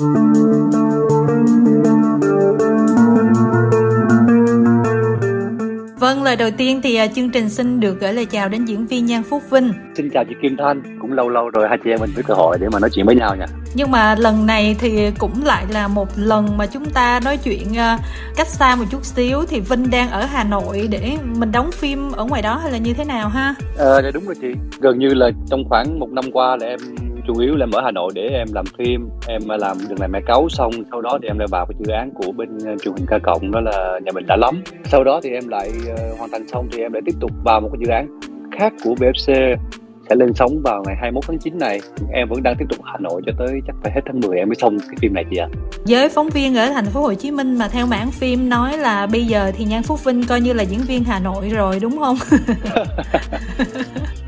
Vâng, lời đầu tiên thì uh, chương trình xin được gửi lời chào đến diễn viên Nhan Phúc Vinh. Xin chào chị Kim Thanh, cũng lâu lâu rồi hai chị em mình có cơ hội để mà nói chuyện với nhau nha. Nhưng mà lần này thì cũng lại là một lần mà chúng ta nói chuyện uh, cách xa một chút xíu thì Vinh đang ở Hà Nội để mình đóng phim ở ngoài đó hay là như thế nào ha? Ờ, dạ đúng rồi chị. Gần như là trong khoảng một năm qua là em chủ yếu là em ở Hà Nội để em làm phim em làm đường này mẹ cấu xong sau đó thì em lại vào cái dự án của bên ờ, truyền hình ca cộng đó là nhà mình đã lắm. Sau đó thì em lại uh, hoàn thành xong thì em lại tiếp tục vào một cái dự án khác của BFC sẽ lên sóng vào ngày 21 tháng 9 này. Em vẫn đang tiếp tục Hà Nội cho tới chắc phải hết tháng 10 em mới xong cái phim này chị ạ. À. với phóng viên ở thành phố Hồ Chí Minh mà theo mảng phim nói là bây giờ thì Nhan Phúc Vinh coi như là diễn viên Hà Nội rồi đúng không?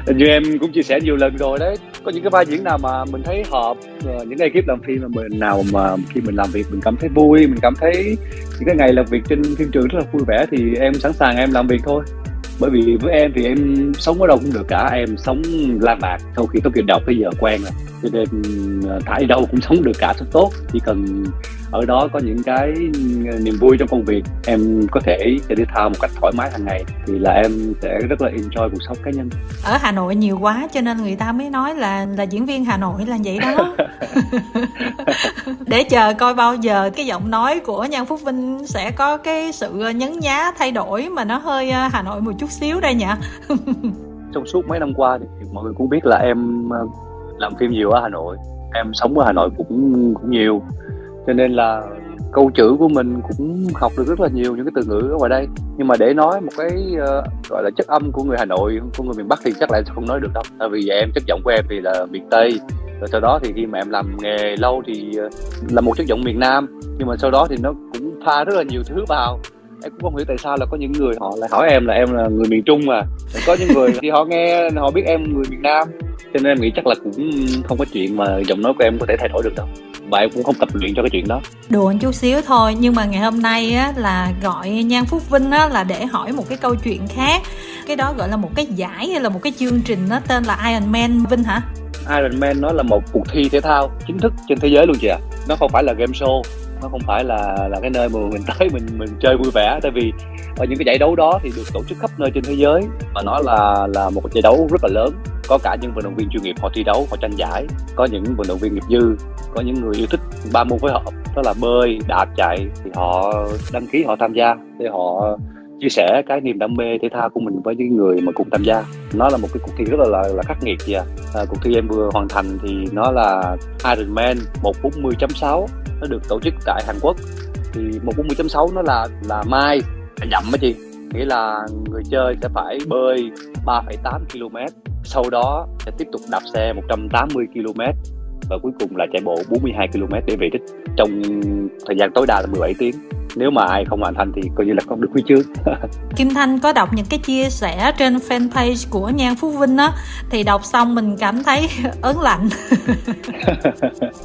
Như em cũng chia sẻ nhiều lần rồi đấy. Có những cái vai diễn nào mà mình thấy hợp ờ, những ekip làm phim mà mình nào mà khi mình làm việc mình cảm thấy vui mình cảm thấy những cái ngày làm việc trên phim trường rất là vui vẻ thì em sẵn sàng em làm việc thôi bởi vì với em thì em sống ở đâu cũng được cả, em sống la mạc. Sau khi tốt nghiệp đọc bây giờ quen rồi. Cho nên ờ, thải đâu cũng sống được cả, rất tốt. Chỉ cần ở đó có những cái niềm vui trong công việc. Em có thể chơi thể thao một cách thoải mái hàng ngày thì là em sẽ rất là enjoy cuộc sống cá nhân. Ở Hà Nội nhiều quá cho nên người ta mới nói là là diễn viên Hà Nội là vậy đó. Để chờ coi bao giờ cái giọng nói của Nhan Phúc Vinh sẽ có cái sự nhấn nhá thay đổi mà nó hơi ờ, Hà Nội một chút xíu đây nhỉ? Trong suốt mấy năm qua thì mọi người cũng biết là em ờ, làm phim nhiều ở Hà Nội. Em sống ở Hà Nội cũng cũng nhiều cho nên là câu chữ của mình cũng học được rất là nhiều những cái từ ngữ ở ngoài đây. Nhưng mà để nói một cái uh, gọi là chất âm của người Hà Nội của người miền Bắc thì chắc là em sẽ không nói được đâu. Tại vì em chất giọng của em thì là miền Tây. Rồi sau đó thì khi mà em làm nghề lâu thì uh, là một chất giọng miền Nam. Nhưng mà sau đó thì nó cũng pha rất là nhiều thứ vào em cũng không hiểu tại sao là có những người họ lại hỏi em là em là người miền Trung mà. Có những người thì họ nghe họ biết em người miền Nam cho nên em nghĩ chắc là cũng không có chuyện mà giọng nói của em có thể thay đổi được đâu. Và em cũng không tập luyện cho cái chuyện đó. Đùa chút xíu thôi nhưng mà ngày hôm nay á là gọi nhan phúc vinh á là để hỏi một cái câu chuyện khác. Cái đó gọi là một cái giải hay là một cái chương trình nó tên là Iron Man vinh hả? Iron Man nó là một cuộc thi thể thao chính thức trên thế giới luôn chị ạ. À. nó không phải là game show nó không phải là là cái nơi mà mình tới mình mình chơi vui vẻ. Tại vì ở những cái giải đấu đó thì được tổ chức khắp nơi trên thế giới. Và nó là là một giải đấu rất là lớn. Có cả những vận động viên chuyên nghiệp họ thi đấu họ tranh giải. Có những vận động viên nghiệp dư. Có những người yêu thích ba môn phối hợp. Đó là bơi đạp chạy. Thì họ đăng ký họ tham gia để họ chia sẻ cái niềm đam mê thể thao của mình với những người mà cùng tham gia. Nó là một cái cuộc thi rất là là, là khắc nghiệt vậy à. à cuộc thi em vừa hoàn thành thì nó là Ironman 140.6 nó được tổ chức tại Hàn Quốc. Thì 140.6 nó là là mai là dặm á chị. Nghĩa là người chơi sẽ phải bơi 3,8 km sau đó sẽ tiếp tục đạp xe 180 km và cuối cùng là chạy bộ 42 km để về đích. Trong thời gian tối đa là 17 tiếng. Nếu mà ai không hoàn thành thì coi như là không được huy chương Kim Thanh có đọc những cái chia sẻ trên fanpage của Nhan Phú Vinh á thì đọc xong mình cảm thấy ớn lạnh.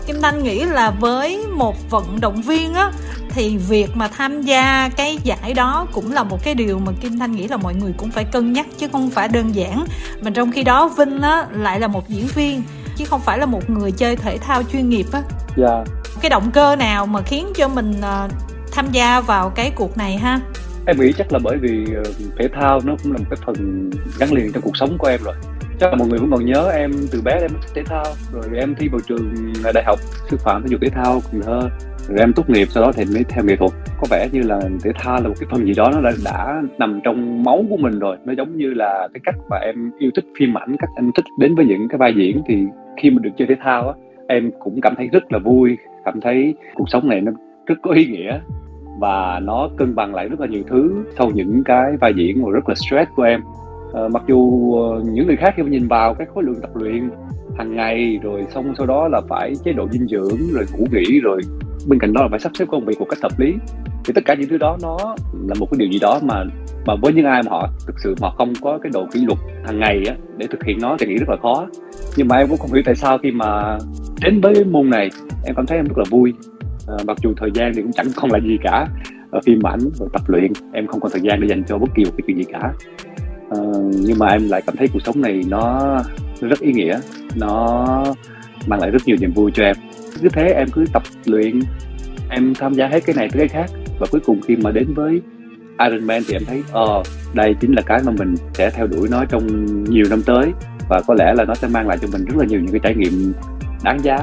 Kim Thanh nghĩ là với một vận động viên á thì việc mà tham gia cái giải đó cũng là một cái điều mà Kim Thanh nghĩ là mọi người cũng phải cân nhắc chứ không phải đơn giản. Mà trong khi đó Vinh á lại là một diễn viên chứ không phải là một người chơi thể thao chuyên nghiệp á. Dạ. Yeah. cái động cơ nào mà khiến cho mình uh, tham gia vào cái cuộc này ha? Em nghĩ chắc là bởi vì ờ, thể thao nó cũng là một cái phần gắn liền trong cuộc sống của em rồi. Chắc là mọi người vẫn còn nhớ em từ bé em thích thể thao rồi em thi vào trường đại học sư phạm thể dục thể thao Cần Thơ rồi em tốt nghiệp sau đó thì mới theo nghệ thuật. Có vẻ như là thể thao là một cái phần gì đó nó đã, đã nằm trong máu của mình rồi. Nó giống như là cái cách mà em yêu thích phim ảnh cách em thích đến với những cái vai diễn thì khi mà được chơi thể thao á, em cũng cảm thấy rất là vui, cảm thấy cuộc sống này nó rất có ý nghĩa và nó cân bằng lại rất là nhiều thứ sau những cái vai diễn mà rất là stress của em à, mặc dù uh, những người khác khi nhìn vào cái khối lượng tập luyện hàng ngày rồi xong sau đó là phải chế độ dinh dưỡng rồi ngủ nghỉ rồi bên cạnh đó là phải sắp xếp công việc một cách hợp lý thì tất cả những thứ đó nó là một cái điều gì đó mà mà với những ai mà họ thực sự mà không có cái độ kỷ luật hàng ngày á để thực hiện nó thì nghĩ rất là khó. Nhưng mà em cũng không hiểu tại sao khi mà đến với môn này em cảm thấy em rất là vui. À, mặc dù thời gian thì cũng chẳng còn là gì cả ở phim ảnh rồi tập luyện em không còn thời gian để dành cho bất kỳ một cái chuyện gì cả. Ờ, nhưng mà em lại cảm thấy cuộc sống này nó rất ý nghĩa. Nó mang lại rất nhiều niềm vui cho em. Cứ thế em cứ tập luyện em tham gia hết cái này tới cái khác. Và cuối cùng khi mà đến với Ironman thì em thấy ờ đây chính là cái mà mình sẽ theo đuổi nó trong nhiều năm tới. Và có lẽ là nó sẽ mang lại cho mình rất là nhiều những cái trải nghiệm đáng giá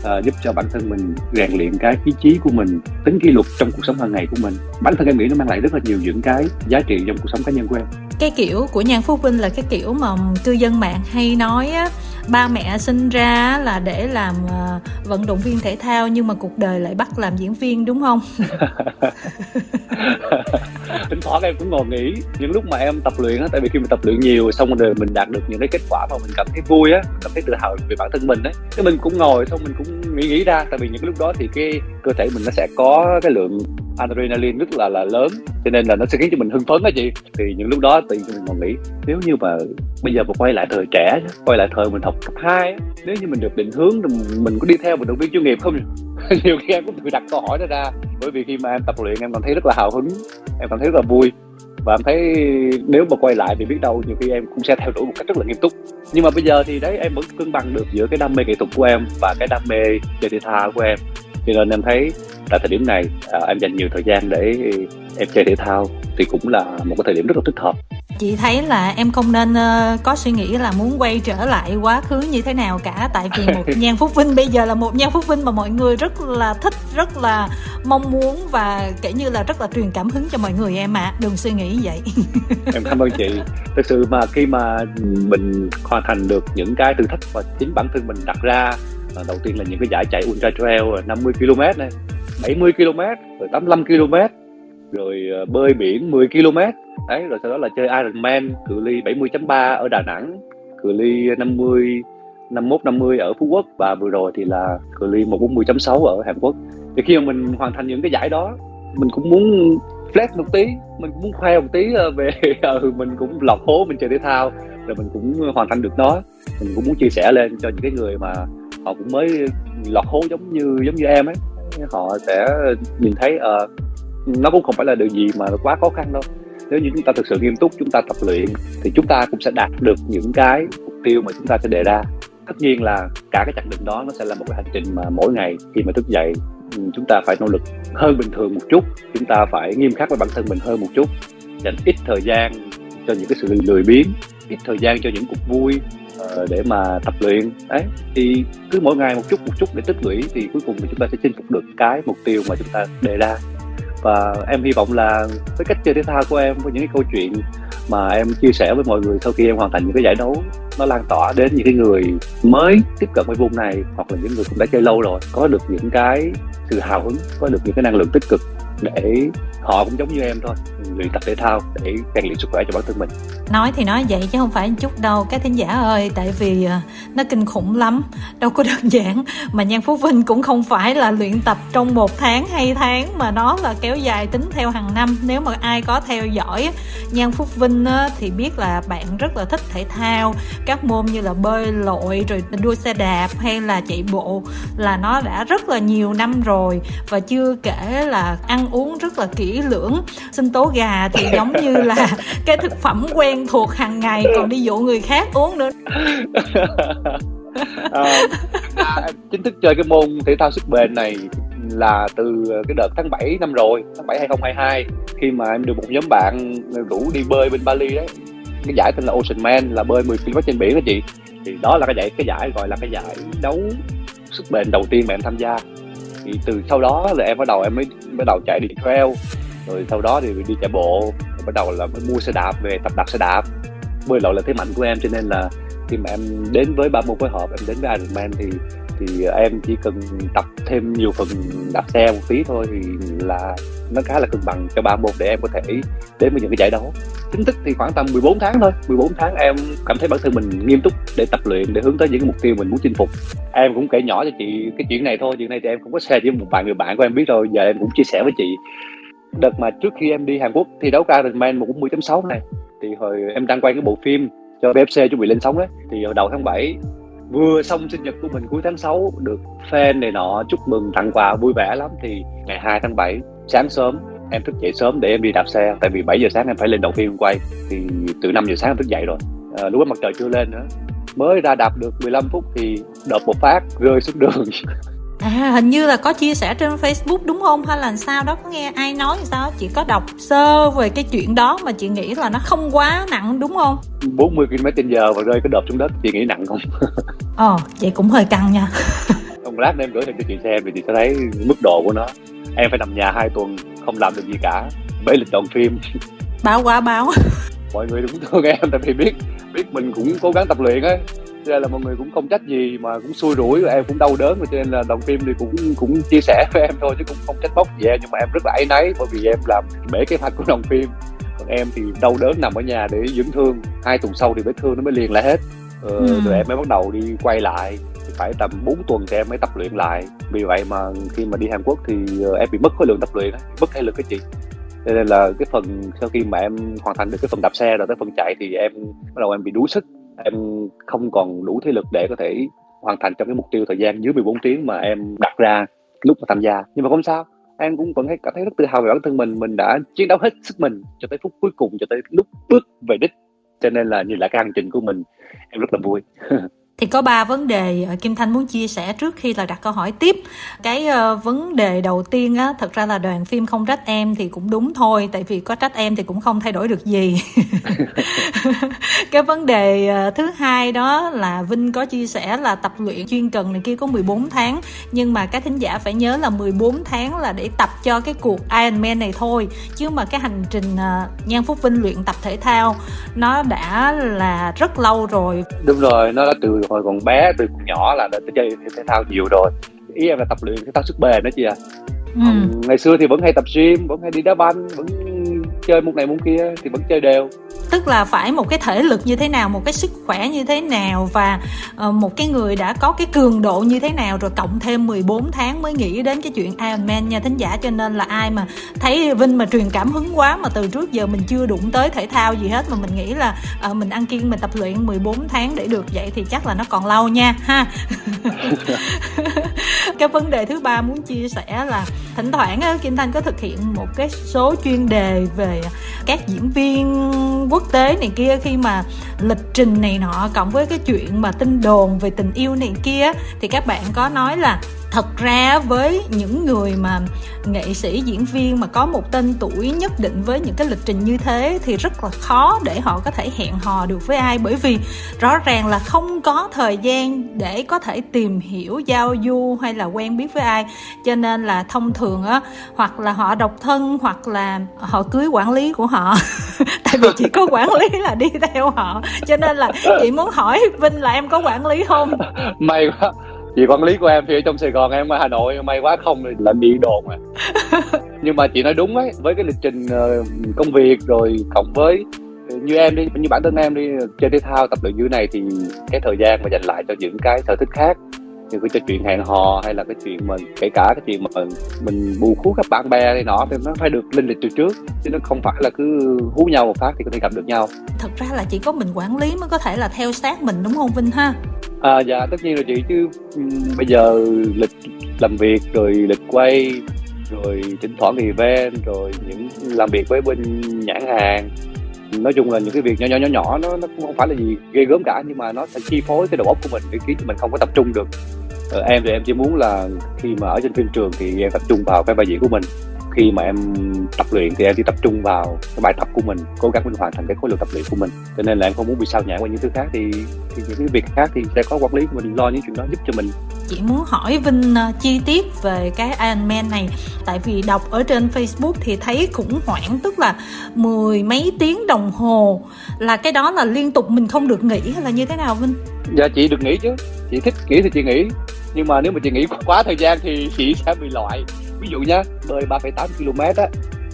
uh, giúp cho bản thân mình rèn luyện cái ý chí của mình tính kỷ luật trong cuộc sống hàng ngày của mình. Bản thân em nghĩ nó mang lại rất là nhiều những cái giá trị trong cuộc sống cá nhân của em cái kiểu của nhan phú vinh là cái kiểu mà cư dân mạng hay nói á ba mẹ sinh ra là để làm uh, vận động viên thể thao nhưng mà cuộc đời lại bắt làm diễn viên đúng không? Tính thoảng em cũng ngồi nghĩ những lúc mà em tập luyện á tại vì khi mình tập luyện nhiều xong rồi mình đạt được những cái kết quả mà mình cảm thấy vui á cảm thấy tự hào về bản thân mình á. Cái mình cũng ngồi xong mình cũng nghĩ nghĩ ra tại vì những cái lúc đó thì cái cơ thể mình nó sẽ có cái lượng adrenaline rất là là lớn. Cho nên là nó sẽ khiến cho mình hưng phấn á chị. Thì những lúc đó tự nhiên mình còn nghĩ nếu như mà bây giờ mà quay lại thời trẻ quay lại thời mình học cấp 2 nếu như mình được định hướng thì mình có đi theo vận động viên chuyên nghiệp không nhiều khi em cũng tự đặt câu hỏi đó ra. Bởi vì khi mà em tập luyện em cảm thấy rất là hào hứng, em cảm thấy rất là vui. Và em thấy nếu mà quay lại thì biết đâu nhiều khi em cũng sẽ theo đuổi một cách rất là nghiêm túc. Nhưng mà bây giờ thì đấy, em vẫn cân bằng được giữa cái đam mê nghệ thuật của em và cái đam mê chơi thể thao của em cho nên em thấy tại thời điểm này à, em dành nhiều thời gian để em chơi thể thao thì cũng là một cái thời điểm rất là thích hợp. Chị thấy là em không nên uh, có suy nghĩ là muốn quay trở lại quá khứ như thế nào cả. Tại vì một nhan phúc vinh bây giờ là một nhan phúc vinh mà mọi người rất là thích rất là mong muốn và kể như là rất là truyền cảm hứng cho mọi người em ạ. À. đừng suy nghĩ vậy. Em cảm ơn chị. Thực sự mà khi mà mình hoàn thành được những cái thử thách mà chính bản thân mình đặt ra đầu tiên là những cái giải chạy ultra trail 50 km này 70 km rồi 85 km rồi ờ, bơi biển 10 km. Đấy rồi sau đó là chơi Ironman cự ly 70.3 ở Đà Nẵng cự ly 50 51 50 ở Phú Quốc và vừa rồi thì là cự ly 140.6 ở Hàn Quốc. Thì khi mà mình hoàn thành những cái giải đó mình cũng muốn flex một tí mình cũng muốn khoe một tí ờ, về ừ, mình cũng lọc hố mình chơi thể thao rồi mình cũng hoàn thành được nó. Mình cũng muốn chia sẻ lên cho những cái người mà họ cũng mới lọt hố giống như giống như em ấy. Họ sẽ nhìn thấy uh, nó cũng không phải là điều gì mà quá khó khăn đâu. Nếu như chúng ta thực sự nghiêm túc chúng ta tập luyện thì chúng ta cũng sẽ đạt được những cái mục tiêu mà chúng ta sẽ đề ra. Tất nhiên là cả cái chặng đường đó nó sẽ là một cái hành trình mà mỗi ngày khi mà thức dậy ừ, chúng ta phải nỗ lực hơn bình thường một chút. Chúng ta phải nghiêm khắc với bản thân mình hơn một chút. Dành ít thời gian cho những cái sự lười biếng ít thời gian cho những cuộc vui uh, để mà tập luyện. Đấy thì cứ mỗi ngày một chút một chút để tích lũy thì cuối cùng thì chúng ta sẽ chinh phục được cái mục tiêu mà chúng ta đề ra. Và em hy vọng là với cách chơi thể thao của em với những cái câu chuyện mà em chia sẻ với mọi người sau khi em hoàn thành những cái giải đấu nó lan tỏa đến những cái người mới tiếp cận với vùng này hoặc là những người cũng đã chơi lâu rồi có được những cái sự hào hứng có được những cái năng lượng tích cực để họ cũng giống như em thôi, luyện tập thể thao để rèn luyện sức khỏe cho bản thân mình. Nói thì nói vậy chứ không phải chút đâu. Các thính giả ơi, tại vì à, nó kinh khủng lắm. Đâu có đơn giản, mà nhan phú vinh cũng không phải là luyện tập trong một tháng hay tháng, mà nó là kéo dài tính theo hàng năm. Nếu mà ai có theo dõi nhan phúc vinh thì biết là bạn rất là thích thể thao. Các môn như là bơi lội, rồi đua xe đạp, hay là chạy bộ là nó đã rất là nhiều năm rồi. Và chưa kể là ăn uống rất là kỹ lưỡng. Sinh tố gà thì giống như là cái thực phẩm quen thuộc hàng ngày còn đi dụ người khác uống nữa. À, chính thức chơi cái môn thể thao sức bền này là từ cái đợt tháng 7 năm rồi tháng 7 2022 khi mà em được một nhóm bạn rủ đi bơi bên Bali đấy. Cái giải tên là Ocean Man là bơi 10 km trên biển đó chị. Thì đó là cái giải cái giải gọi là cái giải đấu sức bền đầu tiên mà em tham gia thì từ sau đó là em bắt đầu em mới, bắt đầu chạy đi trail. Rồi sau đó thì đi chạy bộ. Bắt đầu là mới mua xe đạp về, tập đạp xe đạp. Bơi lội là thế mạnh của em, cho nên là khi mà em đến với ba môn phối hợp, em đến với Ironman thì thì em chỉ cần tập thêm nhiều phần đạp xe một tí thôi thì là nó khá là cân bằng cho ba môn để em có thể đến với những cái giải đấu. Chính thức thì khoảng tầm 14 tháng thôi. 14 tháng em cảm thấy bản thân mình nghiêm túc để tập luyện, để hướng tới những cái mục tiêu mình muốn chinh phục. Em cũng kể nhỏ cho chị cái chuyện này thôi, chuyện này thì em cũng có share với một vài người bạn của em biết rồi, giờ em cũng chia sẻ với chị. Đợt mà trước khi em đi Hàn Quốc thi đấu Ironman một 10.6 này, thì hồi em đang quay cái bộ phim cho BFC chuẩn bị lên sóng đấy. Thì hồi đầu tháng 7 vừa xong sinh nhật của mình cuối tháng 6 được fan này nọ chúc mừng tặng quà vui vẻ lắm. Thì ngày 2 tháng 7 sáng sớm em thức dậy sớm để em đi đạp xe. Tại vì 7 giờ sáng em phải lên đầu phim quay. Thì từ 5 giờ sáng em thức dậy rồi. À, lúc đó mặt trời chưa lên nữa. Mới ra đạp được 15 phút thì đợt một phát rơi xuống đường. À hình như là có chia sẻ trên Facebook đúng không? Hay là sao đó? Có nghe ai nói sao? Chị có đọc sơ về cái chuyện đó mà chị nghĩ là nó không quá nặng đúng không? 40 km giờ và rơi cái đợt xuống đất chị nghĩ nặng không? Ờ vậy cũng hơi căng nha. Không lát em gửi cho chị xem thì chị sẽ thấy mức độ của nó. Em phải nằm nhà hai tuần không làm được gì cả. Bởi lịch chọn phim. Báo quá báo. Mọi người đúng thương em tại vì biết biết mình cũng cố gắng tập luyện ấy cho nên là mọi người cũng không trách gì mà cũng xui rủi em cũng đau đớn cho nên là đồng phim thì cũng cũng chia sẻ với em thôi chứ cũng không trách móc gì em nhưng mà em rất là áy náy bởi vì em làm bể kế hoạch của đồng phim còn em thì đau đớn nằm ở nhà để dưỡng thương hai tuần sau thì vết thương nó mới liền lại hết ờ, ừ. rồi em mới bắt đầu đi quay lại. Thì phải tầm 4 tuần thì em mới tập luyện lại. Vì vậy mà khi mà đi Hàn Quốc thì ờ, em bị mất khối lượng tập luyện mất thể lực cái chị. Cho nên là cái phần sau khi mà em hoàn thành được cái phần đạp xe rồi tới phần chạy thì em bắt đầu em bị đuối sức. Em không còn đủ thế lực để có thể hoàn thành trong cái mục tiêu thời gian dưới 14 tiếng mà em đặt ra lúc mà tham gia. Nhưng mà không sao em cũng vẫn cảm thấy rất tự hào về bản thân mình. Mình đã chiến đấu hết sức mình cho tới phút cuối cùng cho tới lúc bước về đích cho nên là nhìn lại cái hành trình của mình em rất là vui. thì có ba vấn đề ờ, Kim Thanh muốn chia sẻ trước khi là đặt câu hỏi tiếp. Cái uh, vấn đề đầu tiên á thật ra là đoàn phim không trách em thì cũng đúng thôi tại vì có trách em thì cũng không thay đổi được gì. Cái vấn đề uh, thứ hai đó là Vinh có chia sẻ là tập luyện chuyên cần này kia có 14 tháng nhưng mà các thính giả phải nhớ là 14 tháng là để tập cho cái cuộc Ironman này thôi chứ mà cái hành trình uh, Nhan Phúc Vinh luyện tập thể thao nó đã là rất lâu rồi. Đúng rồi nó đã từ hồi còn bé từ còn nhỏ là đã chơi thể thao nhiều rồi ý em là tập luyện thể thao sức bền đó chị à ừ. ngày xưa thì vẫn hay tập gym vẫn hay đi đá banh vẫn chơi môn này môn kia thì vẫn chơi đều. Tức là phải một cái thể lực như thế nào một cái sức khỏe như thế nào và uh, một cái người đã có cái cường độ như thế nào rồi cộng thêm 14 tháng mới nghĩ đến cái chuyện Ironman nha thính giả. Cho nên là ai mà thấy Vinh mà truyền cảm hứng quá mà từ trước giờ mình chưa đụng tới thể thao gì hết mà mình nghĩ là uh, mình ăn kiêng mình tập luyện 14 tháng để được vậy thì chắc là nó còn lâu nha ha cái vấn đề thứ ba muốn chia sẻ là thỉnh thoảng Kim Thanh có thực hiện một cái số chuyên đề về các diễn viên quốc tế này kia, khi mà lịch trình này nọ cộng với cái chuyện mà tin đồn về tình yêu này kia thì các bạn có nói là thật ra với những người mà nghệ sĩ, diễn viên mà có một tên tuổi nhất định với những cái lịch trình như thế thì rất là khó để họ có thể hẹn hò được với ai. Bởi vì rõ ràng là không có thời gian để có thể tìm hiểu, giao du hay là quen biết với ai. Cho nên là thông thường á, hoặc là họ độc thân, hoặc là họ cưới quản lý của họ. Tại vì chỉ có quản lý là đi theo họ. Cho nên là chị muốn hỏi vinh là em có quản lý không? May quá chị quản lý của em thì ở trong sài gòn em ở hà nội may quá không thì là bị đồn à nhưng mà chị nói đúng ấy với cái lịch trình ờ, công việc rồi cộng với ờ, như em đi như bản thân em đi chơi thể thao tập luyện như này thì cái thời gian mà dành lại cho những cái sở thích khác như cái chuyện hẹn hò hay là cái chuyện mà kể cả cái chuyện mà mình bù khú các bạn bè này nọ thì nó phải được lên lịch từ trước chứ nó không phải là cứ hú nhau một phát thì có thể gặp được nhau. Thật ra là chỉ có mình quản lý mới có thể là theo sát mình đúng không vinh ha? À dạ tất nhiên là chị chứ bây giờ lịch làm việc rồi lịch quay rồi thỉnh thoảng event rồi những làm việc với bên nhãn hàng nói chung là những cái việc nhỏ nhỏ nhỏ nhỏ nó nó cũng không phải là gì ghê gớm cả nhưng mà nó sẽ chi phối cái đầu óc của mình để khiến cho mình không có tập trung được. Ờ, em thì em chỉ muốn là khi mà ở trên phim trường thì em tập trung vào cái vai diễn của mình khi mà em tập luyện thì em chỉ tập trung vào cái bài tập của mình cố gắng mình hoàn thành cái khối lượng tập luyện của mình. Cho nên là em không muốn bị sao nhãn qua những thứ khác. Thì, thì những cái việc khác thì sẽ có quản lý của mình lo những chuyện đó giúp cho mình. Chị muốn hỏi Vinh uh, chi tiết về cái Iron Man này. Tại vì đọc ở trên Facebook thì thấy khủng hoảng tức là mười mấy tiếng đồng hồ. Là cái đó là liên tục mình không được nghỉ hay là như thế nào Vinh? Dạ chị được nghỉ chứ. Chị thích nghỉ thì chị nghỉ. Nhưng mà nếu mà chị nghỉ quá thời gian thì chị sẽ bị loại ví dụ nhá bơi 3,8 km á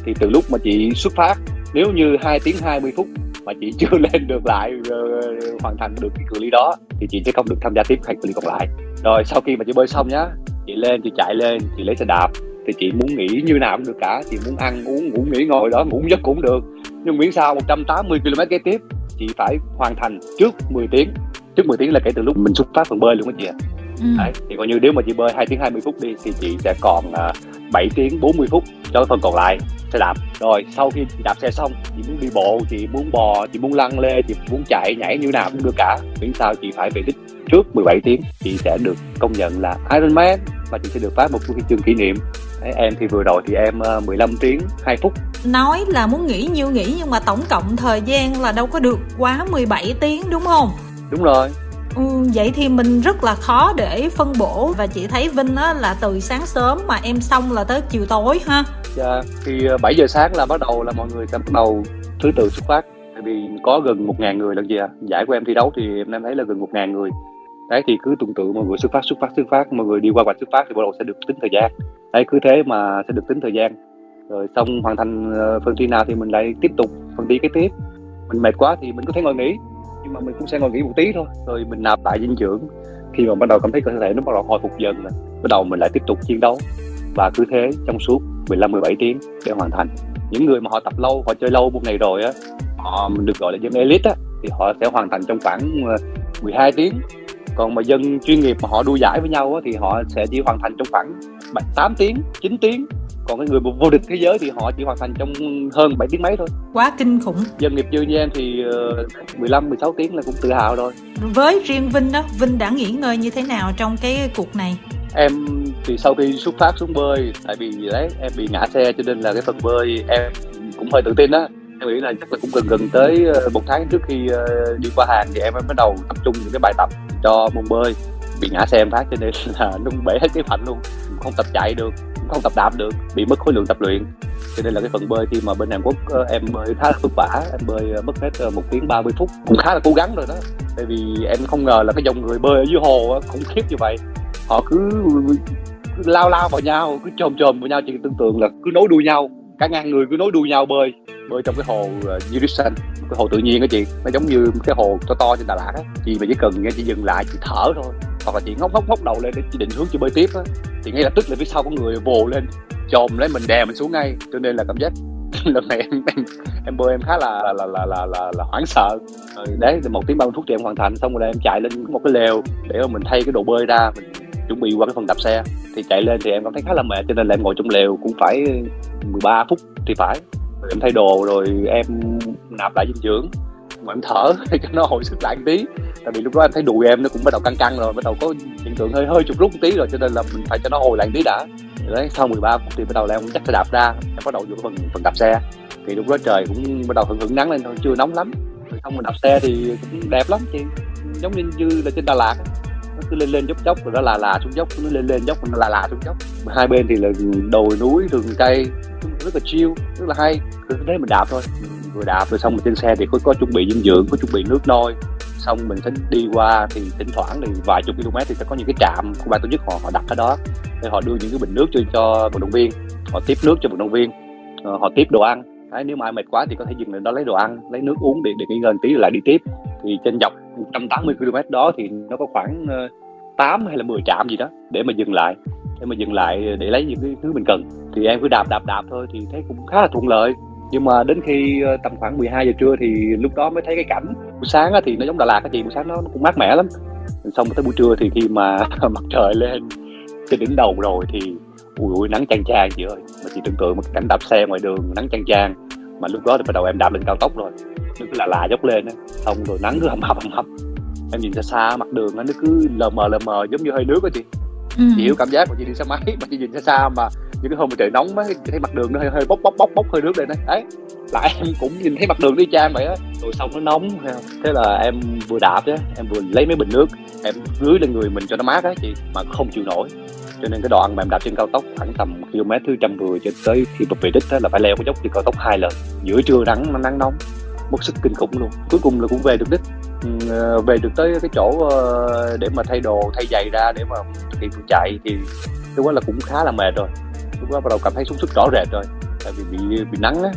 thì từ lúc mà chị xuất phát nếu như 2 tiếng 20 phút mà chị chưa lên được lại uh, hoàn thành được cái cự ly đó thì chị sẽ không được tham gia tiếp hai cự ly còn lại. Rồi sau khi mà chị bơi xong nhá chị lên chị chạy lên chị lấy xe đạp thì chị muốn nghỉ như nào cũng được cả. Chị muốn ăn uống ngủ nghỉ ngồi đó ngủ giấc cũng được. Nhưng miễn sao 180 km kế tiếp chị phải hoàn thành trước 10 tiếng. Trước 10 tiếng là kể từ lúc mình xuất phát phần bơi luôn đó chị ạ ừ. Đấy, thì coi như nếu mà chị bơi 2 tiếng 20 phút đi thì chị sẽ còn uh, à, 7 tiếng 40 phút cho phần còn lại xe đạp. Rồi sau khi chị đạp xe xong chị muốn đi bộ chị muốn bò chị muốn lăn lê chị muốn chạy nhảy như nào cũng được cả. Miễn sao chị phải về đích trước 17 tiếng chị sẽ được công nhận là Ironman và chị sẽ được phát một huy chương kỷ niệm. Đấy, em thì vừa rồi thì em 15 ờ, tiếng 2 phút. Nói là muốn nghỉ nhiêu nghỉ nhưng mà tổng cộng thời gian là đâu có được quá 17 tiếng đúng không? Đúng rồi Ừ, vậy thì mình rất là khó để phân bổ. Và chị thấy Vinh á là từ sáng sớm mà em xong là tới chiều tối ha. Dạ, thì ờ, 7 giờ sáng là bắt đầu là mọi người sẽ bắt đầu thứ tự xuất phát. Tại vì có gần một ngàn người lần gì à giải của em thi đấu thì em thấy là gần một ngàn người. Đấy thì cứ tuần tự mọi người xuất phát xuất phát xuất phát. Mọi người đi qua vạch xuất phát thì bắt đầu sẽ được tính thời gian. Đấy cứ thế mà sẽ được tính thời gian. Rồi xong hoàn thành ờ, phần thi nào thì mình lại tiếp tục phần thi cái tiếp. Mình mệt quá thì mình có thể ngồi nghỉ nhưng mà mình cũng sẽ ngồi nghỉ một tí thôi. Rồi mình nạp lại dinh dưỡng. Khi mà bắt đầu cảm thấy cơ thể nó bắt đầu hồi phục dần rồi bắt đầu mình lại tiếp tục chiến đấu. Và cứ thế trong suốt 15 17 tiếng để hoàn thành. Những người mà họ tập lâu họ chơi lâu một ngày rồi á họ được gọi là dân elite á thì họ sẽ hoàn thành trong khoảng ờ, 12 tiếng. Còn mà dân chuyên nghiệp mà họ đua giải với nhau á, thì họ sẽ chỉ hoàn thành trong khoảng 8 tiếng 9 tiếng còn cái người vô địch thế giới thì họ chỉ hoàn thành trong hơn 7 tiếng mấy thôi. Quá kinh khủng. Dân nghiệp dư như em thì 15 ờ, 16 tiếng là cũng tự hào rồi. Với riêng Vinh đó Vinh đã nghỉ ngơi như thế nào trong cái cuộc này? Em thì sau khi xuất phát xuống bơi tại vì đấy em bị ngã xe cho nên là cái phần bơi em cũng hơi tự tin á. Em nghĩ là chắc là cũng gần gần tới ờ, một tháng trước khi ờ, đi qua hàng thì em bắt đầu tập trung những cái bài tập cho môn bơi. Bị ngã xe em phát cho nên là nó bể hết kế hoạch luôn không tập chạy được không tập đạp được bị mất khối lượng tập luyện. Cho nên là cái phần bơi khi mà bên Hàn Quốc ờ, em bơi khá là vất vả em bơi ờ, mất hết ờ, một tiếng 30 phút cũng khá là cố gắng rồi đó. Tại vì em không ngờ là cái dòng người bơi ở dưới hồ khủng khiếp như vậy. Họ cứ, cứ lao lao vào nhau cứ chồm chồm vào nhau chỉ tưởng tượng là cứ nối đuôi nhau. Cả ngàn người cứ nối đuôi nhau bơi bơi trong cái hồ uh, cái hồ tự nhiên đó chị. Nó giống như cái hồ to to trên Đà Lạt á. Chị mà chỉ cần nghe chị dừng lại chị thở thôi hoặc là chị ngóc ngóc ngóc đầu lên để chị định hướng chị bơi tiếp á thì ngay lập tức là phía sau có người vồ lên chồm lấy mình đè mình xuống ngay. Cho nên là cảm giác lần này em em, em bơi em khá là là là là là, là, là hoảng sợ. Ừ, đấy thì một tiếng ba phút thì em hoàn thành xong rồi em chạy lên một cái lều để mà mình thay cái đồ bơi ra mình chuẩn bị qua cái phần đạp xe. Thì chạy lên thì em cảm thấy khá là mệt cho nên là em ngồi trong lều cũng phải 13 phút thì phải. Em thay đồ rồi em nạp lại dinh dưỡng mà em thở để cho nó hồi sức lại một tí tại vì lúc đó em thấy đùi em nó cũng bắt đầu căng căng rồi, bắt đầu có hiện tượng hơi hơi chụp rút một tí rồi, cho nên là mình phải cho nó hồi lại một tí đã đấy, sau 13 phút thì bắt đầu là em chắc sẽ đạp ra, em bắt đầu vô phần phần đạp xe. Thì lúc đó trời cũng bắt đầu hưởng hưởng nắng lên thôi, chưa nóng lắm. Rồi xong mình đạp xe thì cũng đẹp lắm chị, giống như như là trên Đà Lạt. Nó cứ lên lên dốc dốc, rồi đó là là xuống dốc, nó lên lên dốc, nó là là xuống dốc. Hai bên thì là đồi núi, rừng cây, rất là chill, rất là hay. Cứ thế mình đạp thôi vừa đạp rồi xong mình trên xe thì có, có chuẩn bị dinh dưỡng có chuẩn bị nước nôi. Xong mình sẽ đi qua thì thỉnh thoảng thì vài chục km thì sẽ có những cái trạm của ban tổ chức họ họ đặt ở đó. Để họ đưa những cái bình nước cho cho vận động viên. Họ tiếp nước cho vận động viên. Ờ, họ tiếp đồ ăn. Đấy, nếu mà ai mệt quá thì có thể dừng lại đó lấy đồ ăn lấy nước uống để để nghỉ ngơi tí rồi lại đi tiếp. Thì trên dọc 180 km đó thì nó có khoảng ờ, 8 hay là 10 trạm gì đó để mà dừng lại để mà dừng lại để lấy những cái thứ mình cần. Thì em cứ đạp đạp đạp thôi thì thấy cũng khá là thuận lợi nhưng mà đến khi ờ, tầm khoảng 12 giờ trưa thì lúc đó mới thấy cái cảnh buổi sáng thì nó giống Đà Lạt cái gì buổi sáng nó, cũng mát mẻ lắm. Xong tới buổi trưa thì khi mà mặt trời lên trên đỉnh đầu rồi thì ui ui nắng chang chang chị ơi. Mà chị tưởng tượng một cảnh đạp xe ngoài đường nắng chang chang. Mà lúc đó thì bắt đầu em đạp lên cao tốc rồi. Nó cứ là là dốc lên á. Xong rồi nắng cứ hầm hầm hầm hầm em nhìn xa xa mặt đường nó cứ lờ mờ lờ mờ giống như hơi nước á chị. Ừ. chị hiểu cảm giác mà chị đi xe máy mà chị nhìn xa xa mà những cái hôm mà trời nóng á thấy mặt đường nó hơi hơi bốc bốc bốc bốc hơi nước lên đấy. Đấy là em cũng nhìn thấy mặt đường đi cha vậy á. Rồi xong nó nóng thế là em vừa đạp á em vừa lấy mấy bình nước em rưới lên người mình cho nó mát á chị mà không chịu nổi. Cho nên cái đoạn mà em đạp trên cao tốc khoảng tầm km thứ trăm mười cho tới khi mà về đích á là phải leo cái dốc trên cao tốc hai lần. Giữa trưa nắng nắng nóng mất sức kinh khủng luôn. Cuối cùng là cũng về được đích. Ừ, ờ, về được tới cái chỗ ờ, để mà thay đồ thay giày ra để mà thực hiện chạy thì lúc đó là cũng khá là mệt rồi lúc đó bắt đầu cảm thấy sung sức rõ rệt rồi. Tại vì bị bị nắng á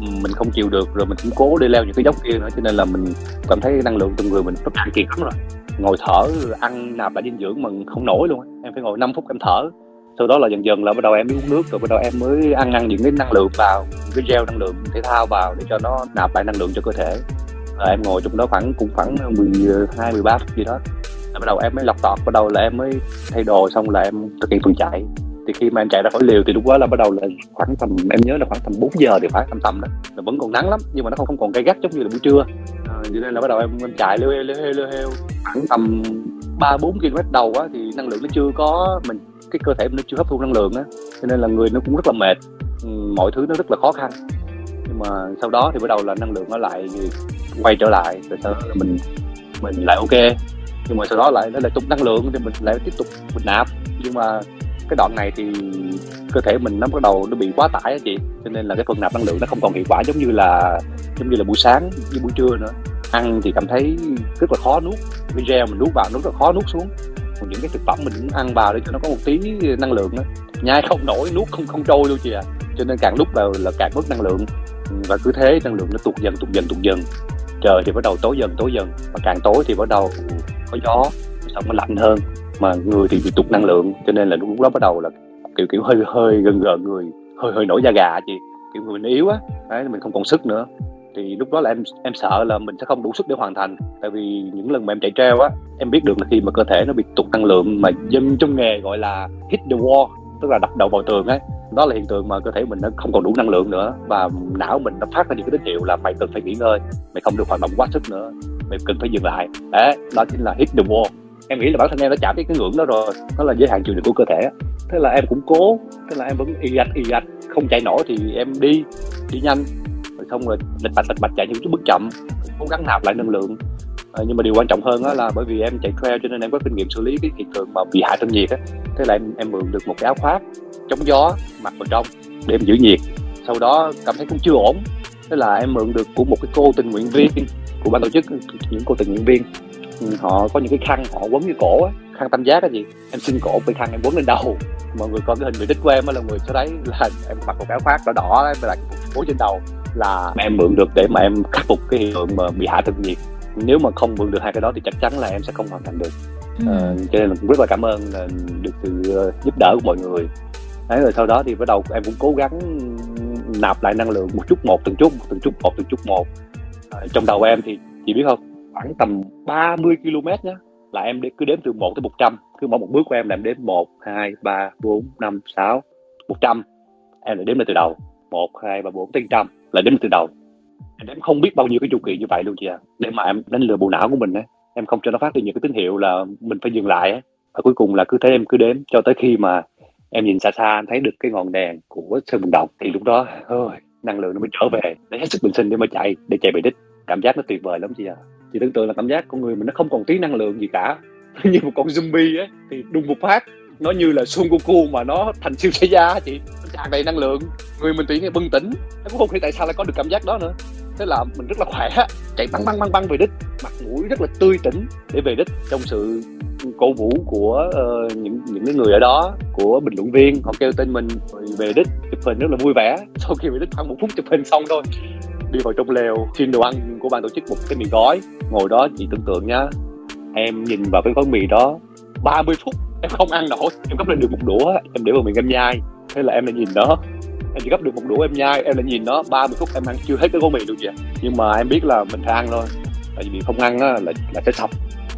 mình không chịu được rồi mình cũng cố đi leo những cái dốc kia nữa cho nên là mình cảm thấy năng lượng trong người mình rất hạn kiệt lắm rồi. Ngồi thở ăn nạp lại dinh dưỡng mà không nổi luôn á. Em phải ngồi 5 phút em thở. Sau đó là dần dần là bắt đầu em mới uống nước rồi bắt đầu em mới ăn ăn những cái năng lượng vào những cái gel năng lượng thể thao vào để cho nó nạp lại năng lượng cho cơ thể. À, em ngồi trong đó khoảng cũng khoảng 12 13 phút gì đó. Là bắt đầu em mới lọc tọt bắt đầu là em mới thay đồ xong là em thực hiện phần chạy thì khi mà em chạy ra khỏi liều thì lúc đó là bắt đầu là khoảng tầm em nhớ là khoảng tầm 4 giờ thì phải tầm tầm đó. Là vẫn còn nắng lắm nhưng mà nó không không còn gay gắt giống như là buổi trưa. À, cho nên là bắt đầu em em chạy lêu heo lêu heo lêu heo khoảng tầm ba bốn km đầu á thì năng lượng nó chưa có mình cái cơ thể nó chưa hấp thu năng lượng á. Cho nên là người nó cũng rất là mệt. Ừ, mọi thứ nó rất là khó khăn. Nhưng mà sau đó thì bắt đầu là năng lượng nó lại quay trở lại rồi sau đó là mình mình lại ok. Nhưng mà sau đó lại nó lại tục năng lượng thì mình lại tiếp tục mình nạp. Nhưng mà cái đoạn này thì cơ thể mình nó bắt đầu nó bị quá tải á chị. Cho nên là cái phần nạp năng lượng nó không còn hiệu quả giống như là, giống như là buổi sáng, như buổi trưa nữa. Ăn thì cảm thấy rất là khó nuốt. Cái gel mình nuốt vào nó rất là khó nuốt xuống. Còn những cái thực phẩm mình cũng ăn vào để cho nó có một tí năng lượng đó nhai không nổi, nuốt không không trôi luôn chị ạ. À. cho nên càng lúc vào là càng mất năng lượng. Và cứ thế năng lượng nó tụt dần tụt dần tụt dần. Trời thì bắt đầu tối dần tối dần. Và càng tối thì bắt đầu có gió, xong nó lạnh hơn mà người thì bị tụt năng lượng, cho nên là lúc đó bắt đầu là kiểu kiểu hơi hơi gần gần người, hơi hơi nổi da gà chị, kiểu người mình yếu á, đấy, mình không còn sức nữa. Thì lúc đó là em em sợ là mình sẽ không đủ sức để hoàn thành, tại vì những lần mà em chạy treo á, em biết được là khi mà cơ thể nó bị tụt năng lượng mà dân trong nghề gọi là hit the wall, tức là đập đầu vào tường ấy đó là hiện tượng mà cơ thể mình nó không còn đủ năng lượng nữa, và não mình nó phát ra những cái tín hiệu là mày cần phải nghỉ ngơi, mày không được hoạt động quá sức nữa, mày cần phải dừng lại. Đấy, đó chính là hit the wall em nghĩ là bản thân em đã chạm tới cái ngưỡng đó rồi. Đó là giới hạn chịu đựng của cơ thể thế là em cũng cố thế là em vẫn y ạch y ạch không chạy nổi thì em đi đi nhanh. Rồi xong rồi lịch bạch lịch bạch chạy những chút bước chậm cố gắng nạp lại năng lượng. À, nhưng mà điều quan trọng hơn là bởi vì em chạy trail cho nên em có kinh nghiệm xử lý cái hiện tượng mà bị hạ thân nhiệt á. Thế là em em mượn được một cái áo khoác chống gió mặc vào trong để em giữ nhiệt. Sau đó cảm thấy cũng chưa ổn. Thế là em mượn được của một cái cô tình nguyện viên của ban tổ chức những cô tình nguyện viên họ có những cái khăn họ quấn cái cổ á khăn tam giác á gì em xin cổ cái khăn em quấn lên đầu. Mọi người coi cái hình bị đích của em á là người sẽ thấy là em mặc một cái khoác đỏ đỏ ấy, với lại phố trên đầu là em mượn được để mà em khắc phục cái hiện tượng mà bị hạ thân nhiệt. Nếu mà không mượn được hai cái đó thì chắc chắn là em sẽ không hoàn thành được. Ừ. à, cho nên là cũng rất là cảm ơn là được sự ờ, giúp đỡ của mọi người. Đấy rồi sau đó thì bắt đầu em cũng cố gắng nạp lại năng lượng một chút một từng chút từng chút một từng chút một. À, trong đầu em thì chị biết không khoảng tầm 30 km nhé là em cứ đếm từ 1 tới 100 cứ mỗi một bước của em là em đếm 1, 2, 3, 4, 5, 6, 100 em lại đếm lại từ đầu. 1, 2, 3, 4 tới 100 là đếm từ đầu. Em đếm không biết bao nhiêu cái chu kỳ như vậy luôn chị ạ. À. để mà em đánh lừa bộ não của mình ấy em không cho nó phát đi những cái tín hiệu là mình phải dừng lại ấy. và cuối cùng là cứ thế em cứ đếm cho tới khi mà em nhìn xa xa em thấy được cái ngọn đèn của sân vận động thì lúc đó ôi, năng lượng nó mới trở về. Để hết sức bình sinh để mà chạy để chạy về đích. Cảm giác nó tuyệt vời lắm chị ạ. à thì tưởng tượng là cảm giác con người mình nó không còn tí năng lượng gì cả. Như một con zombie ấy thì đùng một phát nó như là Son Goku mà nó thành siêu xe gia chị. Nó tràn đầy năng lượng người mình tự nhiên bừng tỉnh. Nó cũng không hiểu tại sao lại có được cảm giác đó nữa. Thế là mình rất là khỏe chạy băng băng băng băng về đích. Mặt mũi rất là tươi tỉnh để về đích trong sự cổ vũ của uh, những những cái người ở đó của bình luận viên. Họ kêu tên mình về đích chụp hình rất là vui vẻ. Sau khi về đích khoảng một phút chụp hình xong thôi đi vào trong lều, xin đồ ăn của ban tổ chức một cái mì gói. Ngồi đó chị tưởng tượng nhá, em nhìn vào cái gói mì đó 30 phút em không ăn nổi, em gấp lên được một đũa, em để vào miệng em nhai. Thế là em lại nhìn đó, em chỉ gấp được một đũa em nhai, em lại nhìn nó 30 phút em ăn chưa hết cái gói mì luôn vậy nhưng mà em biết là mình phải ăn thôi, tại vì không ăn á là là sẽ sập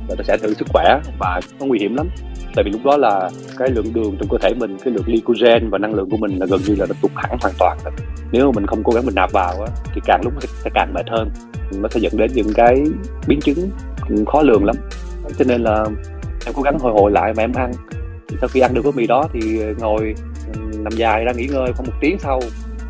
là nó sẽ thử sức khỏe và nó nguy hiểm lắm. Tại vì lúc đó là cái lượng đường trong cơ thể mình cái lượng glycogen và năng lượng của mình là gần như là nó tụt hẳn hoàn toàn rồi. nếu mà mình không cố gắng mình nạp vào á, thì càng lúc sẽ càng mệt hơn. Nó sẽ dẫn đến những cái biến chứng khó lường lắm. Cho nên là em cố gắng hồi hồi lại mà em ăn. Sau khi ăn được cái mì đó thì ngồi nằm dài ra nghỉ ngơi khoảng một tiếng sau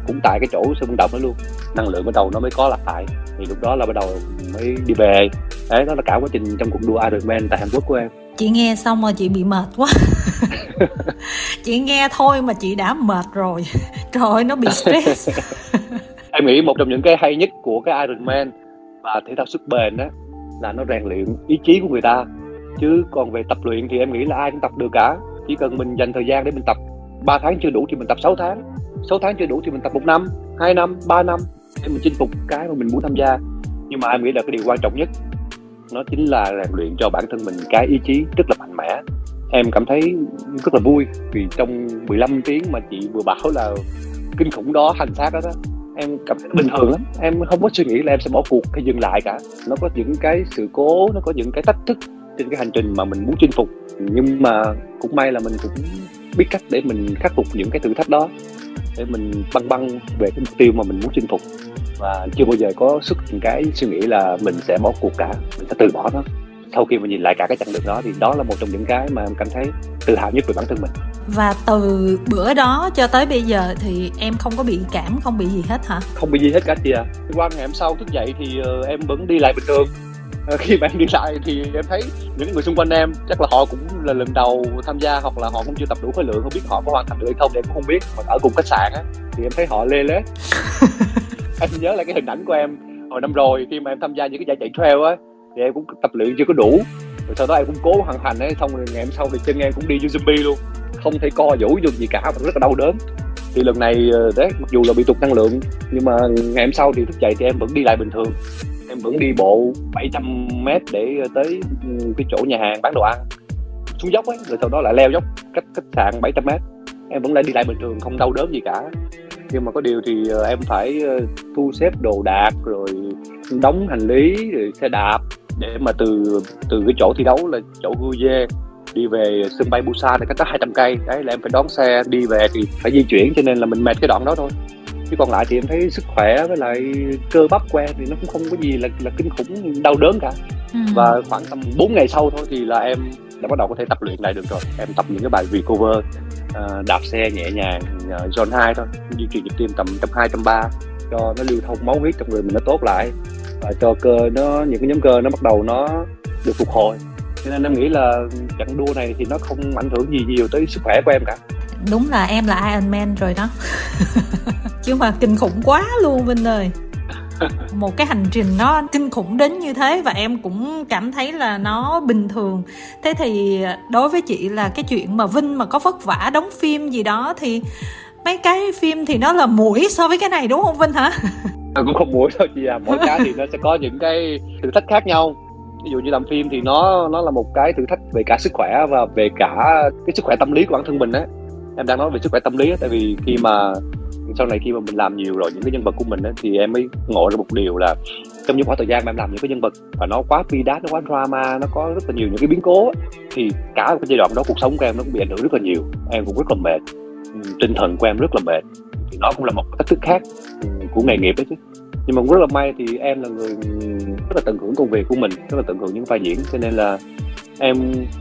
cũng tại cái chỗ sân vận động đó luôn. Năng lượng bắt đầu nó mới có lại. Thì lúc đó là bắt đầu mới đi về đấy đó là cả quá trình trong cuộc đua Ironman tại Hàn Quốc của em. Chị nghe xong mà chị bị mệt quá. Chị nghe thôi mà chị đã mệt rồi. Trời ơi nó bị stress. Em nghĩ một trong những cái hay nhất của cái Ironman và thể thao sức bền đó là nó rèn luyện ý chí của người ta. Chứ còn về tập luyện thì em nghĩ là ai cũng tập được cả. Chỉ cần mình dành thời gian để mình tập 3 tháng chưa đủ thì mình tập 6 tháng. 6 tháng chưa đủ thì mình tập một năm 2 năm 3 năm để mình chinh phục cái mà mình muốn tham gia. Nhưng mà em nghĩ là cái điều quan trọng nhất nó chính là rèn luyện cho bản thân mình cái ý chí rất là mạnh mẽ. Em cảm thấy rất là vui vì trong 15 tiếng mà chị vừa bảo là kinh khủng đó hành xác đó, đó em cảm thấy bình thường lắm. Em không có suy nghĩ là em sẽ bỏ cuộc hay dừng lại cả. Nó có những cái sự cố nó có những cái thách thức trên cái hành trình mà mình muốn chinh phục. Nhưng mà cũng may là mình cũng biết cách để mình khắc phục những cái thử thách đó để mình băng băng về cái mục tiêu mà mình muốn chinh phục và chưa bao giờ có xuất hiện cái suy nghĩ là mình sẽ bỏ cuộc cả mình sẽ từ bỏ nó. Sau khi mà nhìn lại cả cái chặng đường đó thì đó là một trong những cái mà em cảm thấy tự hào nhất về bản thân mình. Và từ bữa đó cho tới bây giờ thì em không có bị cảm không bị gì hết hả? Không bị gì hết cả chị à qua ngày hôm sau thức dậy thì uh, em vẫn đi lại bình thường. Uh, khi mà em đi lại thì em thấy những người xung quanh em chắc là họ cũng là lần đầu tham gia hoặc là họ cũng chưa tập đủ khối lượng không biết họ có hoàn thành được hay không thì em cũng không biết. Mà ở cùng khách sạn á thì em thấy họ lê lết em nhớ lại cái hình ảnh của em hồi năm rồi, khi mà em tham gia những cái giải chạy trail á, thì em cũng tập luyện chưa có đủ. Rồi sau đó em cũng cố hoàn thành ấy, xong rồi ngày hôm sau thì chân em cũng đi vô zombie luôn. Không thể co vũ dùng gì cả mà rất là đau đớn. Thì lần này ờ, đấy, mặc dù là bị tụt năng lượng, nhưng mà ngày hôm sau thì thức dậy thì em vẫn đi lại bình thường. Em vẫn đi bộ 700 mét để ờ, tới ừ, cái chỗ nhà hàng bán đồ ăn. Xuống dốc ấy, rồi sau đó lại leo dốc cách khách sạn 700 mét. Em vẫn lại đi lại bình thường, không đau đớn gì cả nhưng mà có điều thì ờ, em phải ờ, thu xếp đồ đạc rồi đóng hành lý rồi xe đạp để mà từ từ cái chỗ thi đấu là chỗ Guye đi về sân bay Busan là cách đó 200 cây. Đấy là em phải đón xe đi về thì phải di chuyển cho nên là mình mệt cái đoạn đó thôi. Chứ còn lại thì em thấy sức khỏe với lại cơ bắp của em thì nó cũng không có gì là là kinh khủng đau đớn cả. Ừ. và khoảng tầm 4 ngày sau thôi thì là em đã bắt đầu có thể tập luyện lại được rồi. Em tập những cái bài recover uh, ờ, đạp xe nhẹ nhàng uh, zone 2 thôi duy trì nhịp tim tầm trăm hai trăm ba cho nó lưu thông máu huyết trong người mình nó tốt lại. Và cho cơ nó những cái nhóm cơ nó bắt đầu nó được phục hồi. Cho nên em nghĩ là trận đua này thì nó không ảnh hưởng gì nhiều tới sức khỏe của em cả. Đúng là em là Iron Man rồi đó. Chứ mà kinh khủng quá luôn Vinh ơi một cái hành trình nó kinh khủng đến như thế và em cũng cảm thấy là nó bình thường. Thế thì đối với chị là cái chuyện mà vinh mà có vất vả đóng phim gì đó thì mấy cái phim thì nó là mũi so với cái này đúng không vinh hả? Ờ, cũng không mũi đâu chị à. Mỗi cái thì nó sẽ có những cái thử thách khác nhau. Ví dụ như làm phim thì nó nó là một cái thử thách về cả sức khỏe và về cả cái sức khỏe tâm lý của bản thân mình á. Em đang nói về sức khỏe tâm lý á, tại vì khi mà sau này khi mà mình làm nhiều rồi những cái nhân vật của mình ấy, thì em mới ngộ ra một điều là trong những khoảng thời gian mà em làm những cái nhân vật và nó quá bi đát nó quá drama nó có rất là nhiều những cái biến cố thì cả cái giai đoạn đó cuộc sống của em nó cũng bị ảnh hưởng rất là nhiều. Em cũng rất là mệt. Ừ, tinh thần của em rất là mệt. Thì nó cũng là một thách thức khác ừ, của nghề nghiệp đấy chứ. Nhưng mà cũng rất là may thì em là người ừ, rất là tận hưởng công việc của mình rất là tận hưởng những vai diễn. Cho nên là em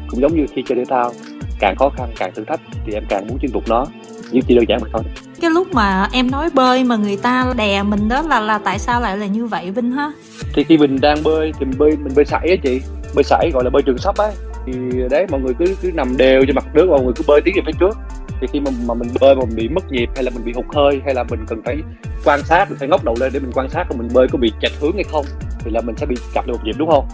cũng giống như khi chơi thể thao càng khó khăn càng thử thách thì em càng muốn chinh phục nó như chỉ đơn giản vậy thôi. Cái lúc mà em nói bơi mà người ta đè mình đó là là tại sao lại là như vậy vinh ha? Thì khi mình đang bơi thì mình bơi mình bơi sải á chị. Bơi sải gọi là bơi trường sắp á. Thì đấy mọi người cứ cứ nằm đều trên mặt nước mọi người cứ bơi tiến về phía trước. Thì khi mà, mà mình bơi mà mình bị mất nhịp hay là mình bị hụt hơi hay là mình cần phải quan sát mình phải ngóc đầu lên để mình quan sát mình bơi có bị chệch hướng hay không thì là mình sẽ bị chập được một nhịp đúng không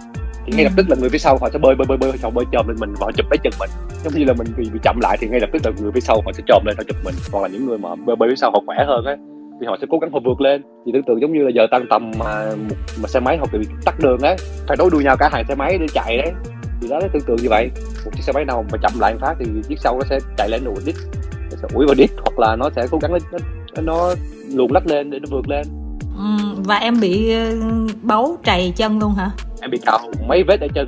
thì ngay lập tức là người phía sau họ sẽ bơi bơi bơi bơi họ bơi chồm lên mình và họ chụp lấy chân mình. Giống như là mình bị, bị chậm lại thì ngay lập tức là người phía sau họ sẽ chồm lên họ chụp mình. Còn là những người mà bơi bơi phía sau họ khỏe hơn á thì họ sẽ cố gắng họ vượt lên. Thì tưởng tượng giống như là giờ tăng tầm mà mà xe máy họ bị tắt đường á phải đối đuôi nhau cả hai xe máy để chạy đấy. Thì đó tương tự như vậy. Một chiếc xe máy nào mà chậm lại một phát thì chiếc sau nó sẽ chạy lên đuổi đít nó sẽ ủi vào đít hoặc là nó sẽ cố gắng nó, nó luồn lách lên để nó vượt lên ừ, và em bị ờ, bấu trầy chân luôn hả? Em bị cào mấy vết ở chân.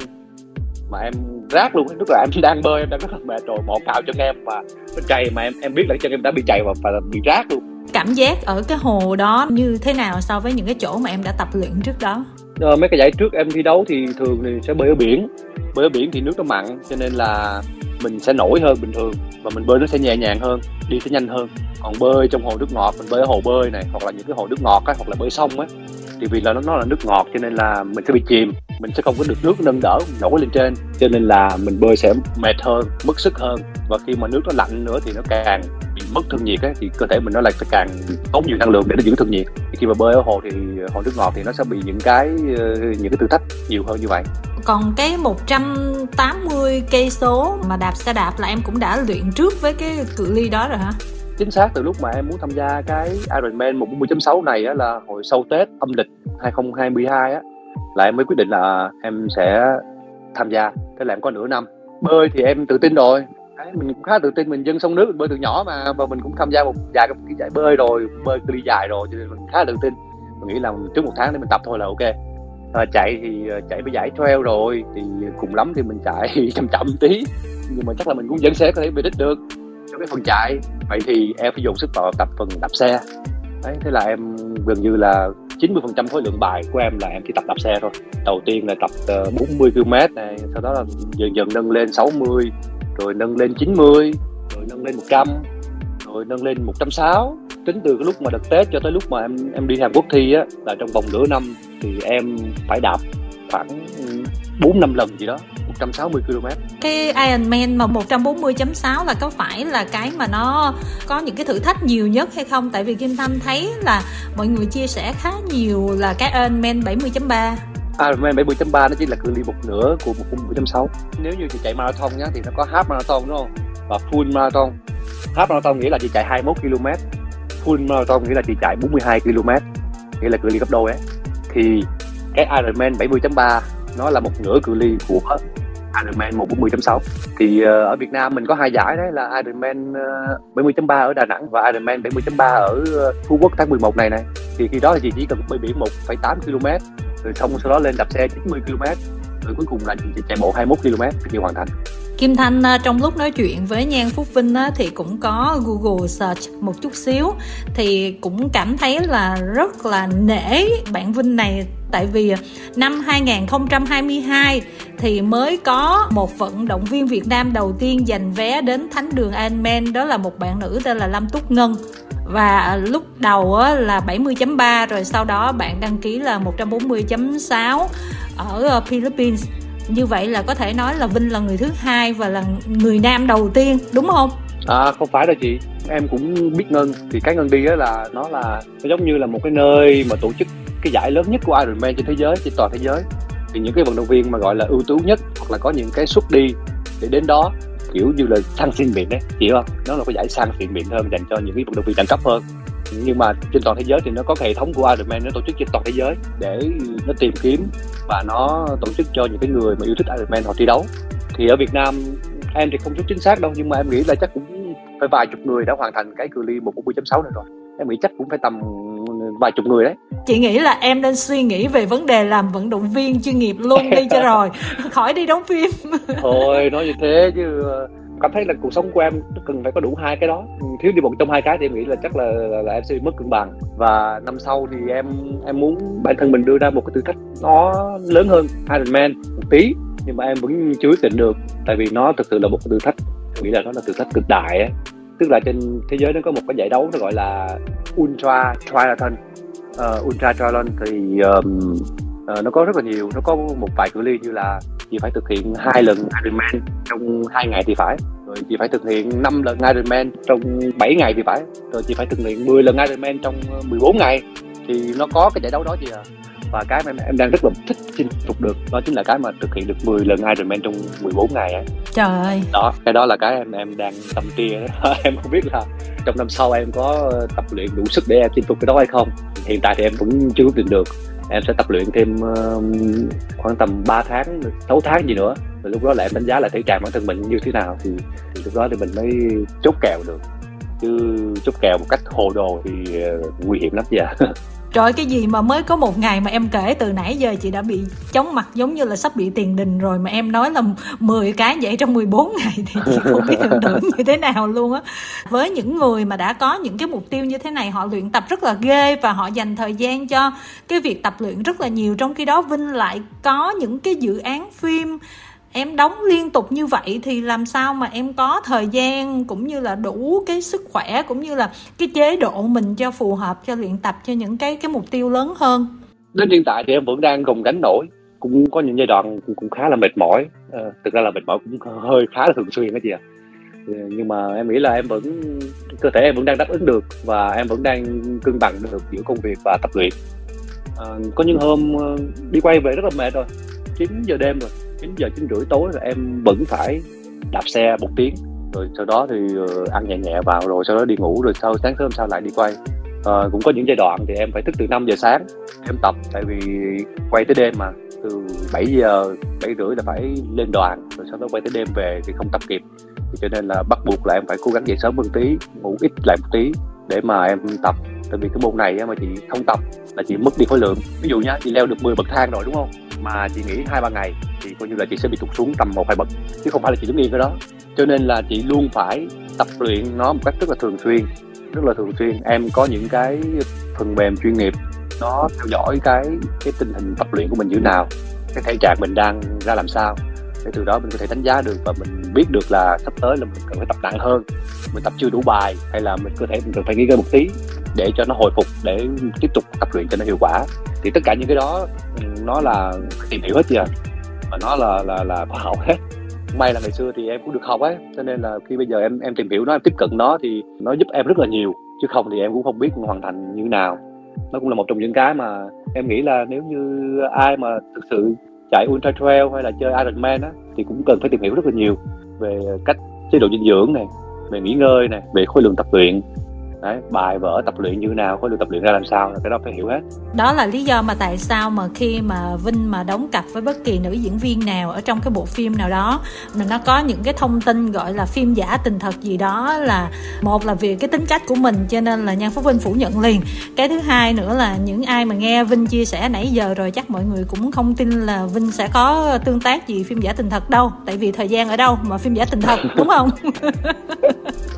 Mà em rác luôn lúc là em đang bơi em đang rất là mệt rồi bỏ cào chân em mà nó chày mà em em biết là chân em đã bị chày và, và bị rác luôn. Cảm giác ở cái hồ đó như thế nào so với những cái chỗ mà em đã tập luyện trước đó? Ờ, mấy cái giải trước em thi đấu thì thường thì sẽ bơi ở biển. Bơi ở biển thì nước nó mặn cho nên là mình sẽ nổi hơn bình thường và mình bơi nó sẽ nhẹ nhàng hơn, đi sẽ nhanh hơn. Còn bơi trong hồ nước ngọt, mình bơi ở hồ bơi này, hoặc là những cái hồ nước ngọt á, hoặc là bơi sông á, thì vì là nó nó là nước ngọt cho nên là mình sẽ bị chìm, mình sẽ không có được nước nâng đỡ, nổi lên trên. Cho nên là mình bơi sẽ mệt hơn, mất sức hơn và khi mà nước nó lạnh nữa thì nó càng bị mất thân nhiệt ấy, thì cơ thể mình nó lại càng tốn nhiều năng lượng để nó giữ thân nhiệt. Khi mà bơi ở hồ thì hồ nước ngọt thì nó sẽ bị những cái ờ, những cái thử thách nhiều hơn như vậy. Còn cái 180 cây số mà đạp xe đạp là em cũng đã luyện trước với cái cự ly đó rồi hả? chính xác từ lúc mà em muốn tham gia cái Ironman 140.6 này á, là hồi sau Tết âm lịch 2022 á là em mới quyết định là em sẽ tham gia. Thế là em có nửa năm. Bơi thì em tự tin rồi Đấy, mình cũng khá tự tin mình dân sông nước mình bơi từ nhỏ mà và mình cũng tham gia một vài cái giải bơi rồi bơi đi dài rồi cho nên mình khá tự tin. Mình nghĩ là trước một tháng để mình tập thôi là ok. À, chạy thì à, chạy với giải trail rồi thì cùng lắm thì mình chạy chậm chậm tí. Nhưng mà chắc là mình cũng vẫn sẽ có thể về đích được cho cái phần chạy. Vậy thì em phải dùng sức vào tập phần đạp xe. Đấy thế là em gần như là 90% khối lượng bài của em là em chỉ tập đạp xe thôi. Đầu tiên là tập ờ, 40 km này sau đó là dần dần nâng lên 60 rồi nâng lên 90 rồi nâng lên 100 rồi nâng lên 160 tính từ cái lúc mà đợt Tết cho tới lúc mà em em đi Hàn Quốc thi á, là trong vòng nửa năm thì em phải đạp khoảng 4 5 lần gì đó 160 km. Cái Ironman mà 140.6 là có phải là cái mà nó có những cái thử thách nhiều nhất hay không? Tại vì Kim Thanh thấy là mọi người chia sẻ khá nhiều là cái Ironman 70.3 À, Ironman 70.3 nó chỉ là cự ly một nửa của 140.6 Nếu như chị chạy marathon nhá thì nó có half marathon đúng không? Và full marathon. Half marathon nghĩa là chị chạy 21 km. Full marathon nghĩa là chị chạy 42 km Nghĩa là cự ly gấp đôi ấy. Thì cái Ironman 70.3 nó là một nửa cự ly của Ironman 140.6 thì uh, ở Việt Nam mình có hai giải đấy là Ironman ờ, uh, 70.3 ở Đà Nẵng và Ironman 70.3 ở uh, Phú Quốc tháng 11 này này. Thì khi đó thì chị chỉ cần bơi biển 1,8 km rồi xong sau đó lên đạp xe 90 km rồi cuối cùng là chạy bộ 21 km thì hoàn thành. Kim Thanh à, trong lúc nói chuyện với Nhan Phúc Vinh à, thì cũng có Google search một chút xíu, thì cũng cảm thấy là rất là nể bạn Vinh này. Tại vì à, năm 2022 thì mới có một vận động viên Việt Nam đầu tiên giành vé đến thánh đường Ironman đó là một bạn nữ tên là Lâm Túc Ngân. Và lúc đầu là 70.3 rồi sau đó bạn đăng ký là 140.6 ở Philippines như vậy là có thể nói là Vinh là người thứ hai và là người nam đầu tiên, đúng không? À không phải đâu chị. Em cũng biết ngân. Thì cái ngân đi đó là nó là, nó giống như là một cái nơi mà tổ chức cái giải lớn nhất của Ironman trên thế giới, trên toàn thế giới. Thì những cái vận động viên mà gọi là ưu tú nhất hoặc là có những cái suất đi để đến đó, kiểu như là sang xịn miệng đấy. Hiểu không? Nó là cái giải sang xịn miệng hơn dành cho những cái vận động viên đẳng cấp hơn nhưng mà trên toàn thế giới thì nó có cái hệ thống của Ironman nó tổ chức trên toàn thế giới để nó tìm kiếm và nó tổ chức cho những cái người mà yêu thích Ironman họ thi đấu. Thì ở Việt Nam em thì không chút chính xác đâu nhưng mà em nghĩ là chắc cũng phải vài chục người đã hoàn thành cái cự ly một chấm sáu này rồi. Em nghĩ chắc cũng phải tầm vài chục người đấy. Chị nghĩ là em nên suy nghĩ về vấn đề làm vận động viên chuyên nghiệp luôn đi cho rồi khỏi đi đóng phim. Thôi nói như thế chứ cảm thấy là cuộc sống của em cần phải có đủ hai cái đó. Thiếu đi một trong hai cái thì em nghĩ là chắc là, là, là em sẽ bị mất cân bằng. Và năm sau thì em em muốn bản thân mình đưa ra một cái thử thách nó lớn hơn Ironman một tí. Nhưng mà em vẫn chưa quyết định được tại vì nó thực sự là một cái thử thách. Em nghĩ là nó là thử thách cực đại ấy. tức là trên thế giới nó có một cái giải đấu nó gọi là ultra triathlon. Uh, ultra triathlon thì um, uh, nó có rất là nhiều nó có một vài cự ly như là chị phải thực hiện hai lần Ironman trong hai ngày thì phải rồi chị phải thực hiện 5 lần Ironman trong 7 ngày thì phải rồi chị phải thực hiện 10 lần Ironman trong 14 ngày thì nó có cái giải đấu đó chị à và cái mà em, đang rất là thích chinh phục được đó chính là cái mà thực hiện được 10 lần Ironman trong 14 ngày ấy. Trời ơi. Đó, cái đó là cái em em đang tâm tia em không biết là trong năm sau em có tập luyện đủ sức để em chinh phục cái đó hay không. Hiện tại thì em vẫn chưa quyết định được em sẽ tập luyện thêm uh, khoảng tầm 3 tháng 6 tháng gì nữa. Rồi lúc đó lại em đánh giá lại thể trạng bản thân mình như thế nào thì, thì lúc đó thì mình mới chốt kèo được. Chứ chốt kèo một cách hồ đồ thì uh, nguy hiểm lắm dạ Trời cái gì mà mới có một ngày mà em kể từ nãy giờ chị đã bị chóng mặt giống như là sắp bị tiền đình rồi mà em nói là 10 cái vậy trong 14 ngày thì chị không biết hình tượng như thế nào luôn á. Với những người mà đã có những cái mục tiêu như thế này, họ luyện tập rất là ghê và họ dành thời gian cho cái việc tập luyện rất là nhiều trong khi đó, Vinh lại có những cái dự án phim em đóng liên tục như vậy thì làm sao mà em có thời gian cũng như là đủ cái sức khỏe cũng như là cái chế độ mình cho phù hợp cho luyện tập cho những cái cái mục tiêu lớn hơn? Đến hiện tại thì em vẫn đang gồng gánh nổi. Cũng có những giai đoạn cũng, cũng khá là mệt mỏi. À, thực ra là mệt mỏi cũng hơi khá là thường xuyên đó chị ạ. À. nhưng mà em nghĩ là em vẫn cơ thể em vẫn đang đáp ứng được và em vẫn đang cân bằng được giữa công việc và tập luyện. À, có những hôm đi quay về rất là mệt rồi. 9 giờ đêm rồi. 9 giờ 9 rưỡi tối là em vẫn phải đạp xe một tiếng. Rồi sau đó thì ờ, ăn nhẹ nhẹ vào rồi sau đó đi ngủ rồi sau sáng sớm sau lại đi quay. À, cũng có những giai đoạn thì em phải thức từ 5 giờ sáng em tập tại vì quay tới đêm mà. Từ 7 giờ 7 rưỡi là phải lên đoàn rồi sau đó quay tới đêm về thì không tập kịp. Thì cho nên là bắt buộc là em phải cố gắng dậy sớm hơn tí ngủ ít lại một tí để mà em tập. Tại vì cái môn này mà chị không tập là chị mất đi khối lượng. Ví dụ nhá chị leo được 10 bậc thang rồi đúng không? Mà chị nghỉ hai, ba ngày thì coi như là chị sẽ bị tụt xuống tầm một, hai bậc, chứ không phải là chị đứng yên cái đó. Cho nên là chị luôn phải tập luyện nó một cách rất là thường xuyên, rất là thường xuyên. Em có những cái phần mềm chuyên nghiệp, nó theo dõi cái cái tình hình tập luyện của mình như thế nào, cái thể trạng mình đang ra làm sao, để từ đó mình có thể đánh giá được và mình biết được là sắp tới là mình cần phải tập nặng hơn, mình tập chưa đủ bài, hay là mình có thể, mình cần phải nghỉ ngơi một tí để cho nó hồi phục, để tiếp tục tập luyện cho nó hiệu quả. Thì tất cả những cái đó ừ, nó là tìm hiểu hết chưa? Mà nó là là là khoa học hết. May là ngày xưa thì em cũng được học ấy, cho nên là khi bây giờ em em tìm hiểu nó, em tiếp cận nó thì nó giúp em rất là nhiều. Chứ không thì em cũng không biết hoàn thành như nào. Nó cũng là một trong những cái mà em nghĩ là nếu như ai mà thực sự chạy ultra trail hay là chơi Ironman á, thì cũng cần phải tìm hiểu rất là nhiều về cách chế độ dinh dưỡng này, về nghỉ ngơi này, về khối lượng tập luyện. Đấy, bài vở tập luyện như nào khối lượng tập luyện ra làm sao cái đó phải hiểu hết. Đó là lý do mà tại sao mà khi mà Vinh mà đóng cặp với bất kỳ nữ diễn viên nào ở trong cái bộ phim nào đó mà nó có những cái thông tin gọi là phim giả tình thật gì đó là một là vì cái tính cách của mình cho nên là Nhan Phúc Vinh phủ nhận liền. Cái thứ hai nữa là những ai mà nghe Vinh chia sẻ nãy giờ rồi chắc mọi người cũng không tin là Vinh sẽ có tương tác gì phim giả tình thật đâu tại vì thời gian ở đâu mà phim giả tình thật đúng không?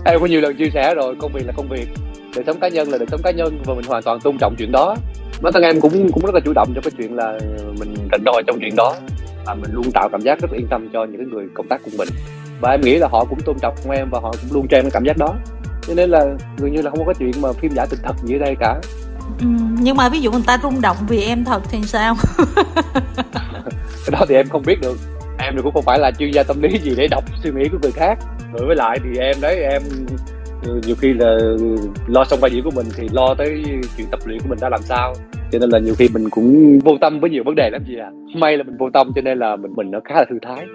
Em có nhiều lần chia sẻ rồi công việc là công việc đời sống cá nhân là đời sống cá nhân và mình hoàn toàn tôn trọng chuyện đó. Bản thân em cũng cũng rất là chủ động trong cái chuyện là mình rảnh rỗi trong chuyện đó. Và mình luôn tạo cảm giác rất là yên tâm cho những cái người công tác cùng mình. Và em nghĩ là họ cũng tôn trọng em và họ cũng luôn cho em cái cảm giác đó. Cho nên là gần như là không có cái chuyện mà phim giả tình thật như đây cả. Ừ, nhưng mà ví dụ người ta rung động vì em thật thì sao? Cái đó thì em không biết được. Em thì cũng không phải là chuyên gia tâm lý gì để đọc suy nghĩ của người khác. Rồi với lại thì em đấy em nhiều khi là lo xong vai diễn của mình thì lo tới chuyện tập luyện của mình ra làm sao. Cho nên là nhiều khi mình cũng vô tâm với nhiều vấn đề lắm gì à may là mình vô tâm cho nên là mình mình nó khá là thư thái.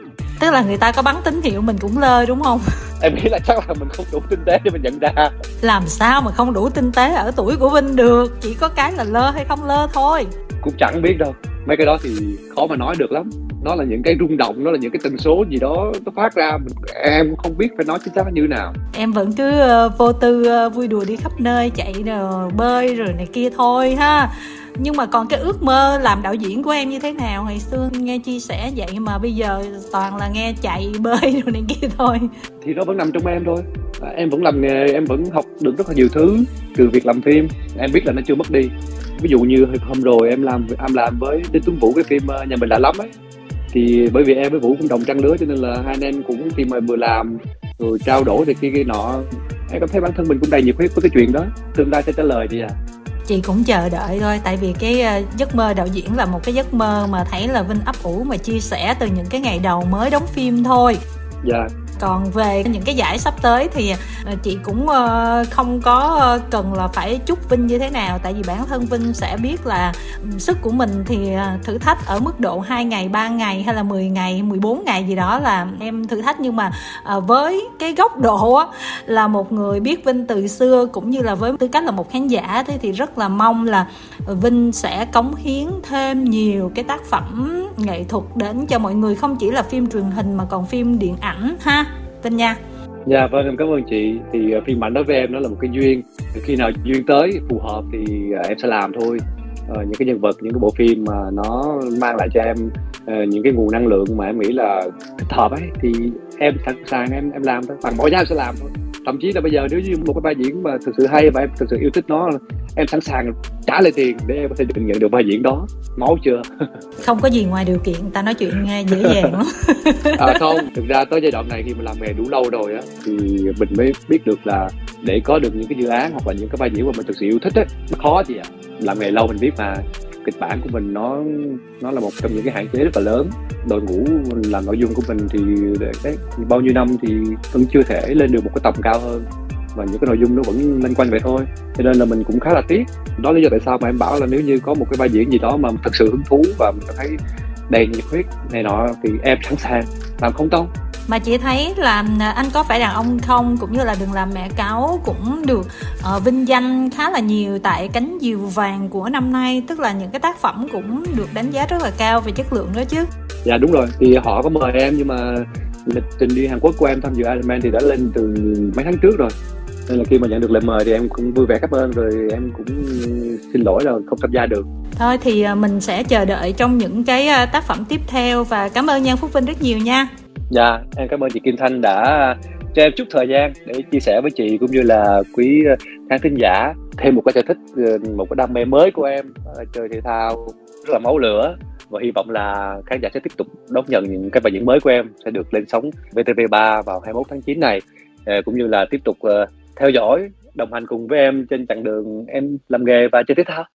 Tức là người ta có bắn tín hiệu mình cũng lơ đúng không? Em nghĩ là chắc là mình không đủ tinh tế để mình nhận ra. Làm sao mà không đủ tinh tế ở tuổi của vinh được? Chỉ có cái là lơ hay không lơ thôi. Cũng chẳng biết đâu. Mấy cái đó thì khó mà nói được lắm nó là những cái rung động nó là những cái tần số gì đó nó phát ra. Mình, em không biết phải nói chính xác như thế nào. Em vẫn cứ uh, vô tư uh, vui đùa đi khắp nơi chạy rồi bơi rồi này kia thôi ha. Nhưng mà còn cái ước mơ làm đạo diễn của em như thế nào? Hồi xưa nghe chia sẻ vậy mà bây giờ toàn là nghe chạy bơi rồi này kia thôi. Thì nó vẫn nằm trong em thôi. À, em vẫn làm nghề em vẫn học được rất là nhiều thứ từ việc làm phim. Em biết là nó chưa mất đi. Ví dụ như hôm rồi em làm em làm với Đinh Tuấn Vũ cái phim ờ, nhà mình lạ lắm ấy thì bởi vì em với Vũ cũng đồng trang lứa cho nên là hai anh em cũng khi mà vừa làm rồi trao đổi thì kia kia nọ em cảm thấy bản thân mình cũng đầy nhiệt huyết với cái chuyện đó. Tương lai sẽ trả lời đi à chị cũng chờ đợi thôi tại vì cái ờ, giấc mơ đạo diễn là một cái giấc mơ mà thấy là vinh ấp ủ mà chia sẻ từ những cái ngày đầu mới đóng phim thôi. Dạ còn về những cái giải sắp tới thì ờ, chị cũng ờ, không có ờ, cần là phải chúc vinh như thế nào. Tại vì bản thân vinh sẽ biết là sức của mình thì thử thách ở mức độ 2 ngày 3 ngày hay là 10 ngày 14 ngày gì đó là em thử thách. Nhưng mà với cái góc độ là một người biết vinh từ xưa cũng như là với tư cách là một khán giả thế thì rất là mong là vinh sẽ cống hiến thêm nhiều cái tác phẩm nghệ thuật đến cho mọi người. Không chỉ là phim truyền hình mà còn phim điện ảnh ha. Tin nha. Dạ vâng em cảm ơn chị. Thì uh, bản ảnh đối với em nó là một cái duyên. Khi nào duyên tới phù hợp thì uh, em sẽ làm thôi uh, những cái nhân vật những cái bộ phim mà nó mang lại cho em uh, những cái nguồn năng lượng mà em nghĩ là thích hợp ấy thì em sẵn sàng em em làm thôi. Bằng mọi giá em sẽ làm thôi. Thậm chí là bây giờ nếu như một cái vai diễn mà thực sự hay và em thực sự yêu thích nó em sẵn sàng trả lại tiền để em có thể được nhận được vai diễn đó. Máu chưa? Không có gì ngoài điều kiện ta nói chuyện nghe dễ dàng lắm à, không. Thực ra tới giai đoạn này khi mà làm nghề đủ lâu rồi á thì mình mới biết được là để có được những cái dự án hoặc là những cái vai diễn mà mình thực sự yêu thích á nó khó gì à làm nghề lâu mình biết mà kịch bản của mình nó nó là một trong những cái hạn chế rất là lớn. Đội ngũ làm nội dung của mình thì cái, bao nhiêu năm thì vẫn chưa thể lên được một cái tầm cao hơn. Và những cái nội dung nó vẫn liên quanh vậy thôi. Cho nên là mình cũng khá là tiếc. Đó là lý do tại sao mà em bảo là nếu như có một cái vai diễn gì đó mà thật sự hứng thú và mình thấy đầy nhiệt huyết này nọ thì em sẵn sàng làm không tông mà chị thấy là à, anh có phải đàn ông không? Cũng như là đừng làm mẹ cáo cũng được uh, vinh danh khá là nhiều tại cánh diều vàng của năm nay. Tức là những cái tác phẩm cũng được đánh giá rất là cao về chất lượng đó chứ. Dạ đúng rồi. Thì họ có mời em nhưng mà lịch trình đi Hàn Quốc của em tham dự Ironman thì đã lên từ mấy tháng trước rồi. Nên là khi mà nhận được lời mời thì em cũng vui vẻ cảm ơn rồi em cũng xin lỗi là không tham gia được. Thôi thì à, mình sẽ chờ đợi trong những cái à, tác phẩm tiếp theo và cảm ơn Nhan Phúc Vinh rất nhiều nha dạ em cảm ơn chị Kim Thanh đã cho em chút thời gian để chia sẻ với chị cũng như là quý ờ, khán thính giả thêm một cái sở thích ờ, một cái đam mê mới của em ờ, chơi thể thao rất là máu lửa và hy vọng là khán giả sẽ tiếp tục đón nhận những cái bài diễn mới của em sẽ được lên sóng VTV3 vào 21 tháng 9 này. Cũng như là tiếp tục theo dõi đồng hành cùng với em trên chặng đường em làm nghề và chơi thể thao.